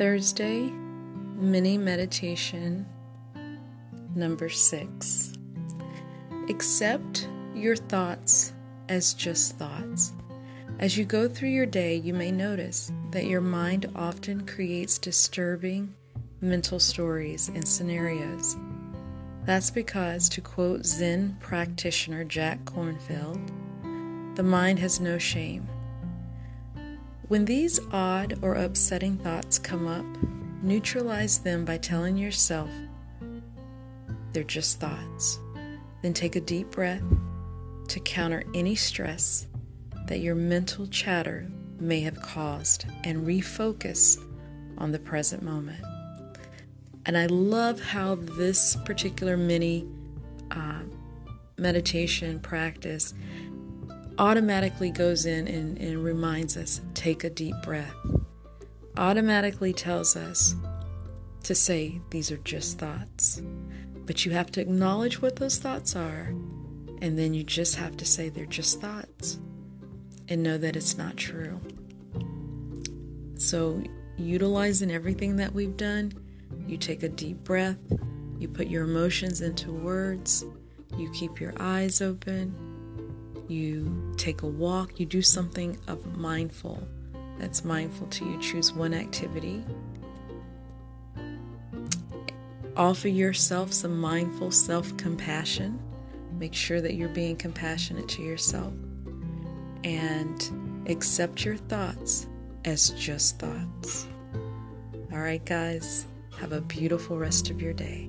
Thursday, mini meditation number six. Accept your thoughts as just thoughts. As you go through your day, you may notice that your mind often creates disturbing mental stories and scenarios. That's because, to quote Zen practitioner Jack Kornfield, the mind has no shame. When these odd or upsetting thoughts come up, neutralize them by telling yourself they're just thoughts. Then take a deep breath to counter any stress that your mental chatter may have caused and refocus on the present moment. And I love how this particular mini uh, meditation practice automatically goes in and, and reminds us take a deep breath, automatically tells us to say these are just thoughts. But you have to acknowledge what those thoughts are, and then you just have to say they're just thoughts and know that it's not true. So, utilizing everything that we've done, you take a deep breath, you put your emotions into words, you keep your eyes open, you take a walk, you do something of mindful that's mindful to you. Choose one activity Offer yourself some mindful self compassion. Make sure that you're being compassionate to yourself. And accept your thoughts as just thoughts. All right, guys, have a beautiful rest of your day.